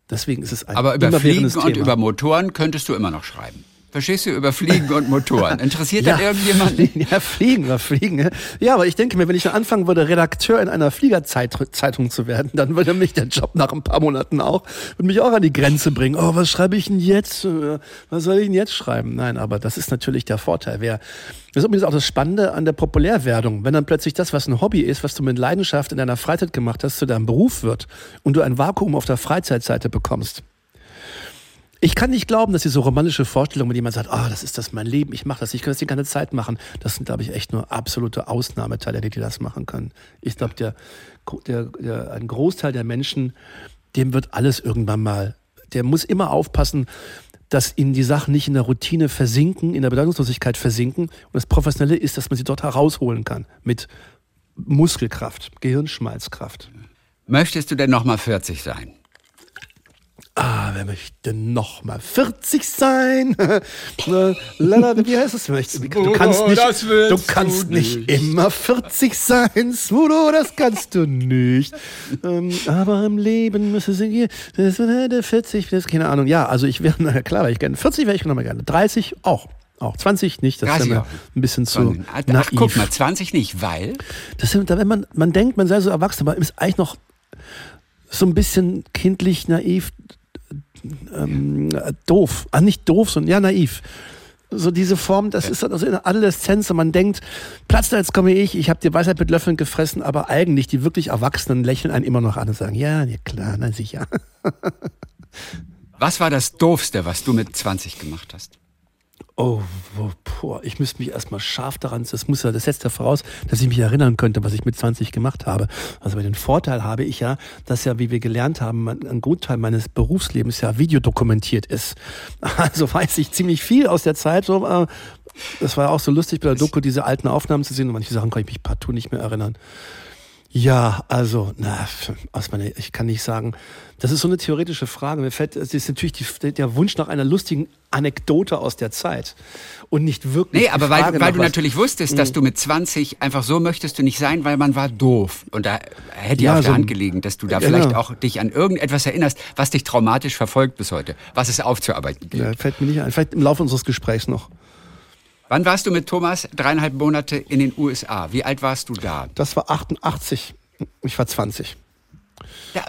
Deswegen ist es ein Aber über Fliegen und über Motoren könntest du immer noch schreiben. Verstehst du, über Fliegen und Motoren. Interessiert ja, das irgendjemand? Ja, Fliegen, ja, Fliegen. Ja, aber ich denke mir, wenn ich anfangen würde, Redakteur in einer Fliegerzeitung zu werden, dann würde mich der Job nach ein paar Monaten auch, würde mich auch an die Grenze bringen. Oh, was schreibe ich denn jetzt? Was soll ich denn jetzt schreiben? Nein, aber das ist natürlich der Vorteil. Wer, das ist übrigens auch das Spannende an der Populärwerdung. Wenn dann plötzlich das, was ein Hobby ist, was du mit Leidenschaft in deiner Freizeit gemacht hast, zu deinem Beruf wird und du ein Vakuum auf der Freizeitseite bekommst, ich kann nicht glauben, dass diese romantische Vorstellung, wenn jemand sagt, oh, das ist das mein Leben, ich mache das, ich kann das die ganze Zeit machen, das sind, glaube ich, echt nur absolute Ausnahmetalente, die das machen können. Ich glaube, der, der, der, ein Großteil der Menschen, dem wird alles irgendwann mal, der muss immer aufpassen, dass ihnen die Sachen nicht in der Routine versinken, in der Bedeutungslosigkeit versinken. Und das Professionelle ist, dass man sie dort herausholen kann mit Muskelkraft, Gehirnschmalzkraft. Möchtest du denn noch mal 40 sein? Ah, wer möchte noch mal 40 sein? Lala, wie heißt es? Du kannst nicht, du kannst nicht immer 40 sein, Smudo, das kannst du nicht. Ähm, aber im Leben müsste sie das 40, das keine Ahnung. Ja, also ich wäre, na klar, ich gerne 40 wäre ich noch mal gerne. 30 auch. Auch 20 nicht, das ist ja ein bisschen zu. Ach, naiv. guck mal, 20 nicht, weil? Das wenn man, man denkt, man sei so erwachsen, aber ist eigentlich noch so ein bisschen kindlich, naiv, ähm, doof. Ah, nicht doof, sondern ja, naiv. So diese Form, das ist also in der Adoleszenz und man denkt, Platz da, jetzt komme ich, ich habe die Weisheit mit Löffeln gefressen, aber eigentlich die wirklich Erwachsenen lächeln einen immer noch an und sagen, ja, ja klar, na sicher. Was war das Doofste, was du mit 20 gemacht hast? Oh, boah, ich müsste mich erstmal scharf daran, das muss ja, das setzt ja voraus, dass ich mich erinnern könnte, was ich mit 20 gemacht habe. Also den Vorteil habe ich ja, dass ja, wie wir gelernt haben, ein Gutteil meines Berufslebens ja videodokumentiert ist. Also weiß ich ziemlich viel aus der Zeit. So, äh, das war auch so lustig bei der Doku, diese alten Aufnahmen zu sehen und manche Sachen kann ich mich partout nicht mehr erinnern. Ja, also, na, aus meiner, ich kann nicht sagen, das ist so eine theoretische Frage. Mir fällt, es ist natürlich die, der Wunsch nach einer lustigen Anekdote aus der Zeit und nicht wirklich. Nee, aber weil, weil du natürlich wusstest, dass hm. du mit 20 einfach so möchtest du nicht sein, weil man war doof. Und da hätte ja auf so der Hand gelegen, dass du da genau. vielleicht auch dich an irgendetwas erinnerst, was dich traumatisch verfolgt bis heute, was es aufzuarbeiten gilt. Ja, fällt mir nicht ein. Vielleicht im Laufe unseres Gesprächs noch. Wann warst du mit Thomas dreieinhalb Monate in den USA? Wie alt warst du da? Das war 88. Ich war 20. Ja,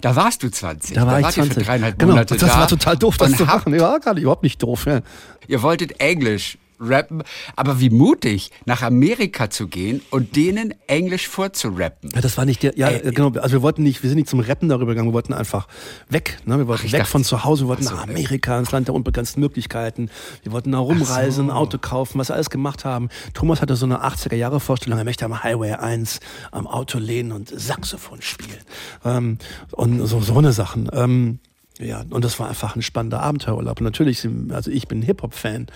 da warst du 20. Da war da ich 20. Für dreieinhalb genau. Monate das da war total doof, das zu machen. Ja, gar nicht, überhaupt nicht doof. Ja. Ihr wolltet Englisch rappen. Aber wie mutig, nach Amerika zu gehen und denen Englisch vorzurappen. Ja, das war nicht der, ja, äh, genau. Also wir wollten nicht, wir sind nicht zum Rappen darüber gegangen, wir wollten einfach weg. Ne? Wir wollten Ach, weg dachte, von zu Hause, wir wollten so, nach Amerika, ins Land der unbegrenzten Möglichkeiten. Wir wollten da rumreisen, so. ein Auto kaufen, was wir alles gemacht haben. Thomas hatte so eine 80er-Jahre-Vorstellung, er möchte am Highway 1 am Auto lehnen und Saxophon spielen. Ähm, und so, so eine Sachen. Ähm, ja, und das war einfach ein spannender Abenteuerurlaub. Natürlich, also ich bin Hip-Hop-Fan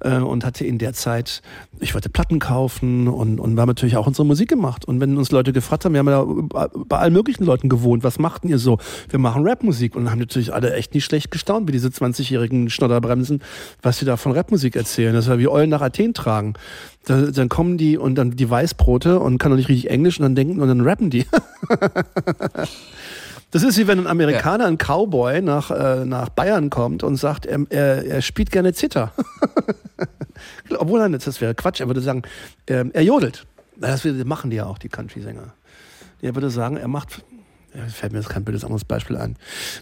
äh, und hatte in der Zeit, ich wollte Platten kaufen und, und wir haben natürlich auch unsere Musik gemacht. Und wenn uns Leute gefragt haben, wir haben ja bei allen möglichen Leuten gewohnt, was machten ihr so? Wir machen Rapmusik und haben natürlich alle echt nicht schlecht gestaunt, wie diese 20-jährigen Schnodderbremsen, was sie da von Rapmusik erzählen. Das war wie Eulen nach Athen tragen. Da, dann kommen die und dann die Weißbrote und kann noch nicht richtig Englisch und dann denken und dann rappen die. Das ist wie wenn ein Amerikaner, ja. ein Cowboy nach, äh, nach Bayern kommt und sagt, er, er, er spielt gerne Zitter. Obwohl, nein, das wäre Quatsch. Er würde sagen, er, er jodelt. Das machen die ja auch, die Country-Sänger. Er würde sagen, er macht fällt mir jetzt kein blödes anderes Beispiel ein.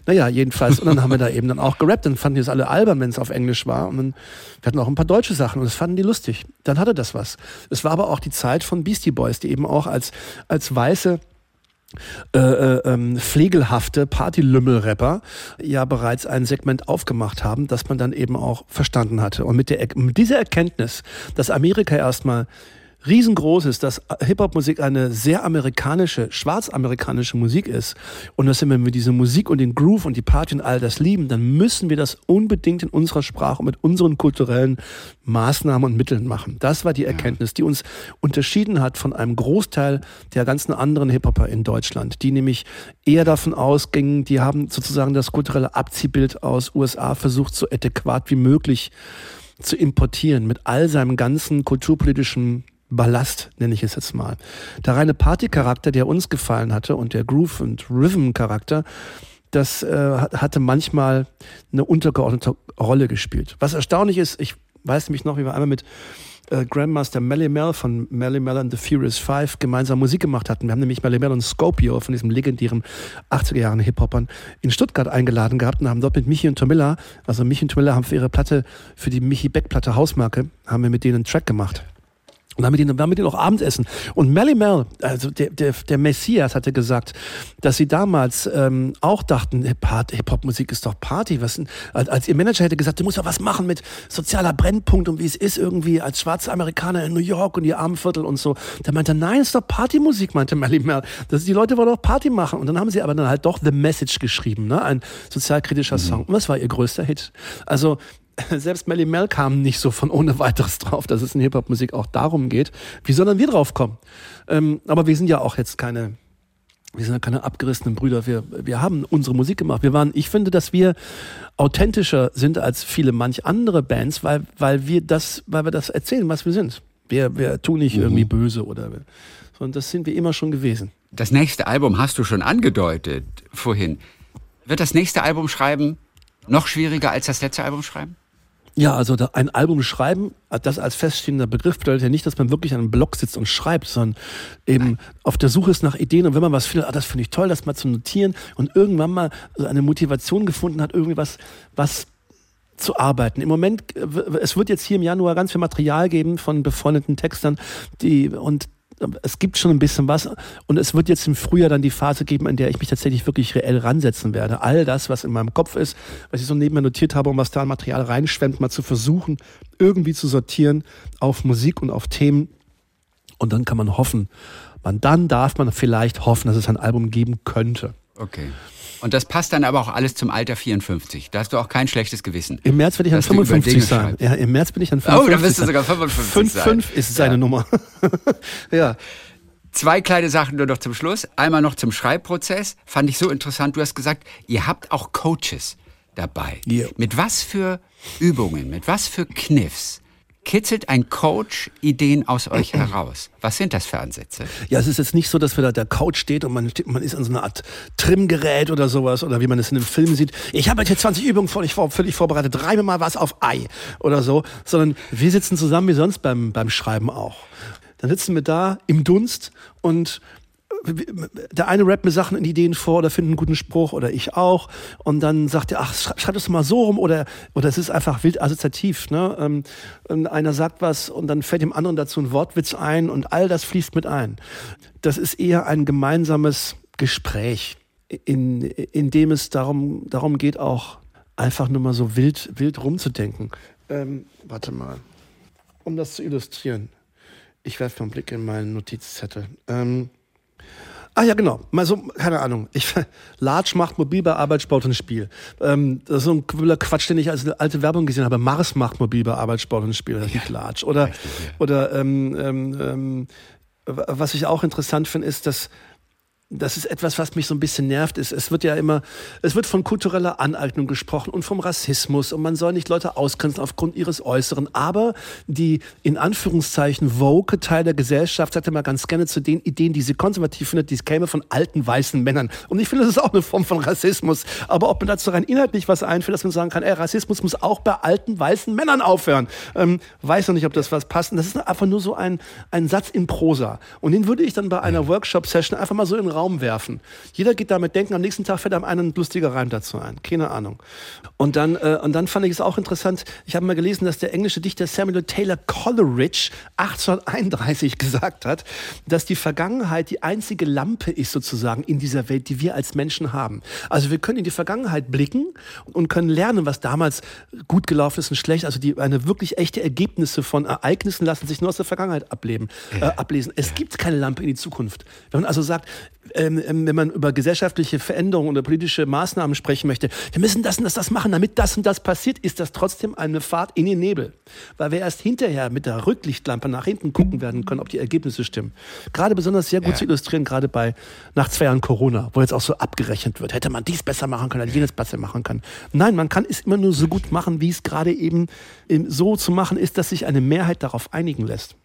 Naja, jedenfalls. Und dann haben wir da eben dann auch gerappt. Dann fanden die es alle albern, wenn es auf Englisch war. Und dann, wir hatten auch ein paar deutsche Sachen und das fanden die lustig. Dann hatte das was. Es war aber auch die Zeit von Beastie Boys, die eben auch als, als weiße äh, äh, ähm, pflegelhafte Partylümmel-Rapper ja bereits ein Segment aufgemacht haben, das man dann eben auch verstanden hatte. Und mit, der, mit dieser Erkenntnis, dass Amerika erstmal riesengroß ist, dass Hip-Hop-Musik eine sehr amerikanische, schwarzamerikanische Musik ist und dass wenn wir diese Musik und den Groove und die Party und all das lieben, dann müssen wir das unbedingt in unserer Sprache und mit unseren kulturellen Maßnahmen und Mitteln machen. Das war die Erkenntnis, die uns unterschieden hat von einem Großteil der ganzen anderen Hip-Hopper in Deutschland, die nämlich eher davon ausgingen, die haben sozusagen das kulturelle Abziehbild aus USA versucht, so adäquat wie möglich zu importieren mit all seinem ganzen kulturpolitischen Ballast, nenne ich es jetzt mal. Der reine Party-Charakter, der uns gefallen hatte und der Groove- und Rhythm-Charakter, das äh, hatte manchmal eine untergeordnete Rolle gespielt. Was erstaunlich ist, ich weiß nämlich noch, wie wir einmal mit äh, Grandmaster Melly Mel von Melly Mel and the Furious Five gemeinsam Musik gemacht hatten. Wir haben nämlich Melly Mel und Scopio von diesem legendären 80er Jahren Hip-Hopern in Stuttgart eingeladen gehabt und haben dort mit Michi und Tomilla, also Michi und Tomilla haben für ihre Platte, für die Michi Beck Platte Hausmarke, haben wir mit denen einen Track gemacht. Und dann mit ihnen, dann mit ihnen auch Abendessen. Und Melly Mel, also der, der, der Messias, hatte gesagt, dass sie damals ähm, auch dachten, Hip-Hop-Musik ist doch Party. Was, als ihr Manager hätte gesagt, du musst ja was machen mit sozialer Brennpunkt und wie es ist irgendwie als schwarze Amerikaner in New York und ihr Armenviertel und so. Der meinte, nein, ist doch Partymusik, meinte Melly Mel. Das, die Leute wollen doch Party machen. Und dann haben sie aber dann halt doch The Message geschrieben, ne? ein sozialkritischer mhm. Song. Und das war ihr größter Hit. Also selbst Melly Mel kam nicht so von ohne weiteres drauf, dass es in Hip-Hop-Musik auch darum geht. Wie sollen wir drauf kommen? Ähm, aber wir sind ja auch jetzt keine, wir sind ja keine abgerissenen Brüder. Wir, wir haben unsere Musik gemacht. Wir waren, ich finde, dass wir authentischer sind als viele manch andere Bands, weil, weil wir das, weil wir das erzählen, was wir sind. Wir, wir tun nicht mhm. irgendwie böse oder, sondern das sind wir immer schon gewesen. Das nächste Album hast du schon angedeutet vorhin. Wird das nächste Album schreiben noch schwieriger als das letzte Album schreiben? Ja, also ein Album schreiben, das als feststehender Begriff bedeutet ja nicht, dass man wirklich an einem Blog sitzt und schreibt, sondern eben auf der Suche ist nach Ideen und wenn man was findet, ah, das finde ich toll, das mal zu notieren und irgendwann mal eine Motivation gefunden hat, irgendwie was, was zu arbeiten. Im Moment, es wird jetzt hier im Januar ganz viel Material geben von befreundeten Textern, die und es gibt schon ein bisschen was und es wird jetzt im Frühjahr dann die Phase geben, in der ich mich tatsächlich wirklich reell ransetzen werde. All das, was in meinem Kopf ist, was ich so nebenher notiert habe und was da an Material reinschwemmt, mal zu versuchen, irgendwie zu sortieren auf Musik und auf Themen. Und dann kann man hoffen, man, dann darf man vielleicht hoffen, dass es ein Album geben könnte. Okay. Und das passt dann aber auch alles zum Alter 54. Da hast du auch kein schlechtes Gewissen. Im März werde ich dann 55 sein. Ja, im März bin ich dann 55. Oh, da bist du sogar 55 5, sein. 5 ist seine ja. Nummer. ja. Zwei kleine Sachen nur noch zum Schluss. Einmal noch zum Schreibprozess. Fand ich so interessant. Du hast gesagt, ihr habt auch Coaches dabei. Yeah. Mit was für Übungen, mit was für Kniffs kitzelt ein Coach Ideen aus euch heraus? Was sind das für Ansätze? Ja, es ist jetzt nicht so, dass wir da der Coach steht und man, steht, man ist an so einer Art Trimgerät oder sowas oder wie man es in einem Film sieht. Ich habe jetzt 20 Übungen völlig, völlig vorbereitet, reibe mal was auf Ei oder so, sondern wir sitzen zusammen wie sonst beim, beim Schreiben auch. Dann sitzen wir da im Dunst und der eine rappt mir Sachen in Ideen vor oder findet einen guten Spruch oder ich auch. Und dann sagt er, ach, schreib das mal so rum oder, oder es ist einfach wild assoziativ. Ne? Ähm, einer sagt was und dann fällt dem anderen dazu ein Wortwitz ein und all das fließt mit ein. Das ist eher ein gemeinsames Gespräch, in, in dem es darum, darum geht, auch einfach nur mal so wild, wild rumzudenken. Ähm, warte mal, um das zu illustrieren. Ich werfe mal einen Blick in meinen Notizzettel. Ähm, Ah ja, genau. Mal so, keine Ahnung. Ich, Large macht mobil bei Arbeitssport und Spiel. Ähm, das ist so ein Quatsch, den ich als alte Werbung gesehen habe. Mars macht mobil bei Arbeitssport und Spiel. Das ist ja, nicht Large. Oder, richtig, ja. oder ähm, ähm, ähm was ich auch interessant finde, ist, dass das ist etwas, was mich so ein bisschen nervt. Ist, es wird ja immer, es wird von kultureller Aneignung gesprochen und vom Rassismus und man soll nicht Leute ausgrenzen aufgrund ihres Äußeren. Aber die in Anführungszeichen woke Teil der Gesellschaft sagt immer ganz gerne zu den Ideen, die sie konservativ findet, die käme von alten weißen Männern. Und ich finde, das ist auch eine Form von Rassismus. Aber ob man dazu rein inhaltlich was einfällt, dass man sagen kann, ey, Rassismus muss auch bei alten weißen Männern aufhören. Ähm, weiß noch nicht, ob das was passt. Und das ist einfach nur so ein, ein Satz in Prosa. Und den würde ich dann bei einer Workshop-Session einfach mal so in den Raum Raum werfen. Jeder geht damit denken, am nächsten Tag fällt einem einen lustiger Reim dazu ein. Keine Ahnung. Und dann, äh, und dann fand ich es auch interessant, ich habe mal gelesen, dass der englische Dichter Samuel Taylor Coleridge 1831 gesagt hat, dass die Vergangenheit die einzige Lampe ist sozusagen in dieser Welt, die wir als Menschen haben. Also wir können in die Vergangenheit blicken und können lernen, was damals gut gelaufen ist und schlecht. Also die, eine wirklich echte Ergebnisse von Ereignissen lassen sich nur aus der Vergangenheit ableben, äh, ablesen. Es gibt keine Lampe in die Zukunft. Wenn man also sagt, ähm, ähm, wenn man über gesellschaftliche Veränderungen oder politische Maßnahmen sprechen möchte, wir müssen das und das, das machen, damit das und das passiert, ist das trotzdem eine Fahrt in den Nebel. Weil wir erst hinterher mit der Rücklichtlampe nach hinten gucken werden können, ob die Ergebnisse stimmen. Gerade besonders sehr gut ja. zu illustrieren, gerade bei nach zwei Jahren Corona, wo jetzt auch so abgerechnet wird. Hätte man dies besser machen können, oder jenes besser machen können. Nein, man kann es immer nur so gut machen, wie es gerade eben so zu machen ist, dass sich eine Mehrheit darauf einigen lässt.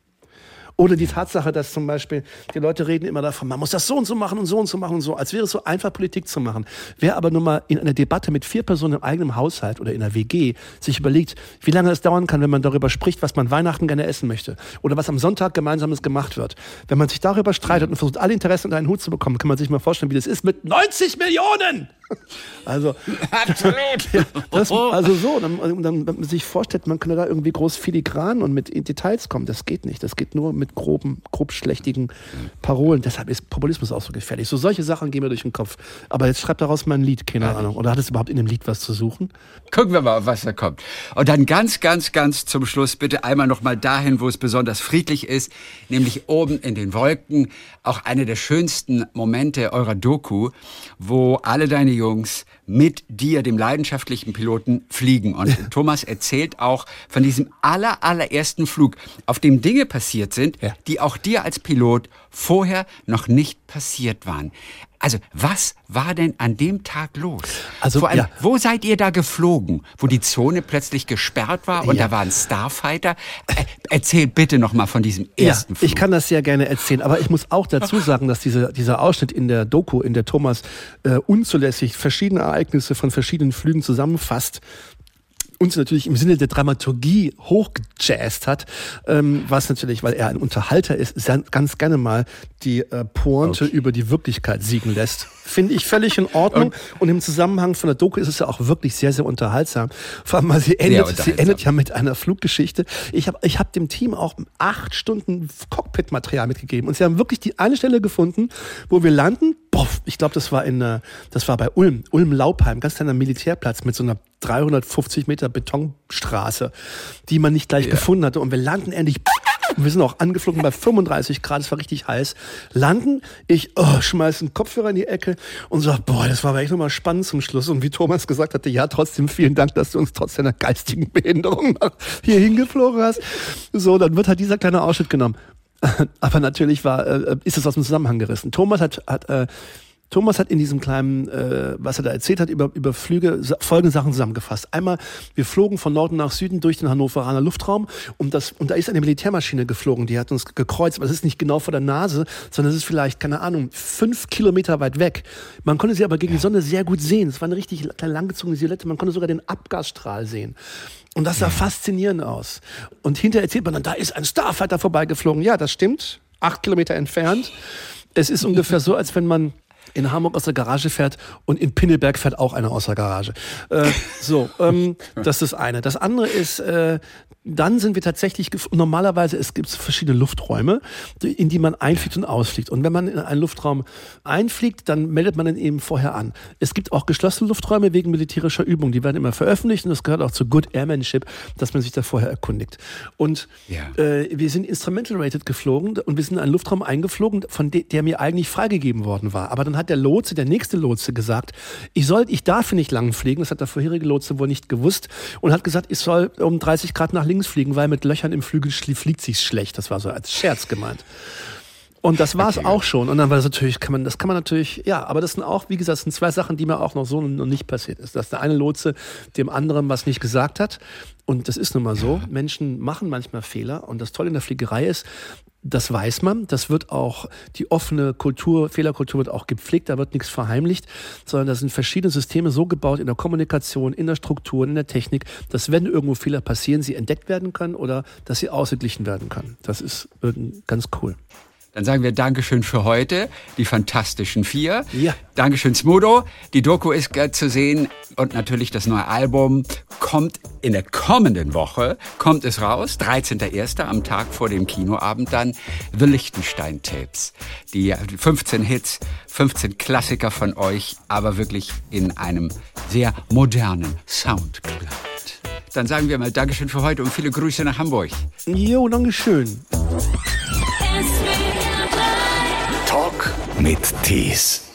Oder die Tatsache, dass zum Beispiel die Leute reden immer davon, man muss das so und so machen und so und so machen und so, als wäre es so einfach Politik zu machen. Wer aber nun mal in einer Debatte mit vier Personen im eigenen Haushalt oder in einer WG sich überlegt, wie lange es dauern kann, wenn man darüber spricht, was man Weihnachten gerne essen möchte oder was am Sonntag gemeinsames gemacht wird. Wenn man sich darüber streitet und versucht, alle Interessen unter einen Hut zu bekommen, kann man sich mal vorstellen, wie das ist mit 90 Millionen! Also, Absolut. Das, also so, dann, dann, man sich vorstellt, man könnte da irgendwie groß filigran und mit Details kommen. Das geht nicht. Das geht nur mit groben, grob schlechtigen Parolen. Deshalb ist Populismus auch so gefährlich. So solche Sachen gehen mir durch den Kopf. Aber jetzt schreibt daraus mal ein Lied, keine Ahnung. Oder hat es überhaupt in dem Lied was zu suchen? Gucken wir mal, was da kommt. Und dann ganz, ganz, ganz zum Schluss bitte einmal noch mal dahin, wo es besonders friedlich ist, nämlich oben in den Wolken. Auch eine der schönsten Momente eurer Doku, wo alle deine Jungs mit dir, dem leidenschaftlichen Piloten, fliegen. Und Thomas erzählt auch von diesem aller, allerersten Flug, auf dem Dinge passiert sind, ja. die auch dir als Pilot vorher noch nicht passiert waren. Also, was war denn an dem Tag los? Also, Vor allem, ja. wo seid ihr da geflogen? Wo die Zone plötzlich gesperrt war und ja. da waren Starfighter? Äh, erzähl bitte noch mal von diesem ersten ja, Flug. Ich kann das sehr gerne erzählen, aber ich muss auch dazu sagen, dass diese, dieser Ausschnitt in der Doku, in der Thomas äh, unzulässig verschiedene Ereignisse von verschiedenen Flügen zusammenfasst, uns natürlich im Sinne der Dramaturgie hochgejazzt hat, ähm, was natürlich, weil er ein Unterhalter ist, ganz gerne mal die äh, Pointe okay. über die Wirklichkeit siegen lässt. Finde ich völlig in Ordnung. Und im Zusammenhang von der Doku ist es ja auch wirklich sehr, sehr unterhaltsam. Vor allem, weil sie endet, sie endet ja mit einer Fluggeschichte. Ich habe ich hab dem Team auch acht Stunden Cockpit-Material mitgegeben. Und sie haben wirklich die eine Stelle gefunden, wo wir landen, ich glaube, das war in, äh, das war bei Ulm, Ulm-Laupheim, ganz kleiner Militärplatz mit so einer 350 Meter Betonstraße, die man nicht gleich ja. gefunden hatte. Und wir landen endlich. Wir sind auch angeflogen bei 35 Grad, es war richtig heiß. Landen, ich oh, schmeiß einen Kopfhörer in die Ecke und sag, boah, das war aber echt nochmal spannend zum Schluss. Und wie Thomas gesagt hatte, ja, trotzdem vielen Dank, dass du uns trotz deiner geistigen Behinderung hier hingeflogen hast. So, dann wird halt dieser kleine Ausschnitt genommen. Aber natürlich war, äh, ist es aus dem Zusammenhang gerissen. Thomas hat, hat äh, Thomas hat in diesem kleinen, äh, was er da erzählt hat, über, über Flüge folgende Sachen zusammengefasst. Einmal, wir flogen von Norden nach Süden durch den Hannoveraner Luftraum und, das, und da ist eine Militärmaschine geflogen, die hat uns gekreuzt, aber das ist nicht genau vor der Nase, sondern es ist vielleicht, keine Ahnung, fünf Kilometer weit weg. Man konnte sie aber gegen die Sonne sehr gut sehen. Es war eine richtig kleine langgezogene Silhouette, man konnte sogar den Abgasstrahl sehen. Und das sah faszinierend aus. Und hinterher erzählt man dann, da ist ein Starfighter vorbeigeflogen. Ja, das stimmt. Acht Kilometer entfernt. Es ist ungefähr so, als wenn man in Hamburg aus der Garage fährt und in Pinneberg fährt auch einer aus der Garage. Äh, so, ähm, das ist das eine. Das andere ist, äh, dann sind wir tatsächlich, normalerweise es gibt verschiedene Lufträume, in die man einfliegt und ausfliegt. Und wenn man in einen Luftraum einfliegt, dann meldet man ihn eben vorher an. Es gibt auch geschlossene Lufträume wegen militärischer Übungen, die werden immer veröffentlicht und das gehört auch zu Good Airmanship, dass man sich da vorher erkundigt. Und ja. äh, wir sind instrumental rated geflogen und wir sind in einen Luftraum eingeflogen, von de der mir eigentlich freigegeben worden war. Aber dann hat der Lotse, der nächste Lotse gesagt, ich soll, ich darf nicht lang fliegen, das hat der vorherige Lotse wohl nicht gewusst und hat gesagt, ich soll um 30 Grad nach links links fliegen, weil mit Löchern im Flügel fliegt sich schlecht. Das war so als Scherz gemeint. Und das war es okay. auch schon. Und dann war das natürlich, kann man, das kann man natürlich, ja, aber das sind auch, wie gesagt, das sind zwei Sachen, die mir auch noch so noch nicht passiert ist. Dass der eine Lotse dem anderen was nicht gesagt hat. Und das ist nun mal so. Menschen machen manchmal Fehler. Und das Tolle in der Fliegerei ist, das weiß man. Das wird auch, die offene Kultur, Fehlerkultur wird auch gepflegt. Da wird nichts verheimlicht, sondern da sind verschiedene Systeme so gebaut in der Kommunikation, in der Struktur, in der Technik, dass wenn irgendwo Fehler passieren, sie entdeckt werden können oder dass sie ausgeglichen werden können. Das ist ganz cool. Dann sagen wir Dankeschön für heute, die Fantastischen Vier. Ja. Dankeschön, Smudo. Die Doku ist äh, zu sehen und natürlich das neue Album kommt in der kommenden Woche, kommt es raus, 13.01. am Tag vor dem Kinoabend dann, The Lichtenstein Tapes. Die 15 Hits, 15 Klassiker von euch, aber wirklich in einem sehr modernen Soundcloud. Dann sagen wir mal Dankeschön für heute und viele Grüße nach Hamburg. Jo, Dankeschön. Mit Tees.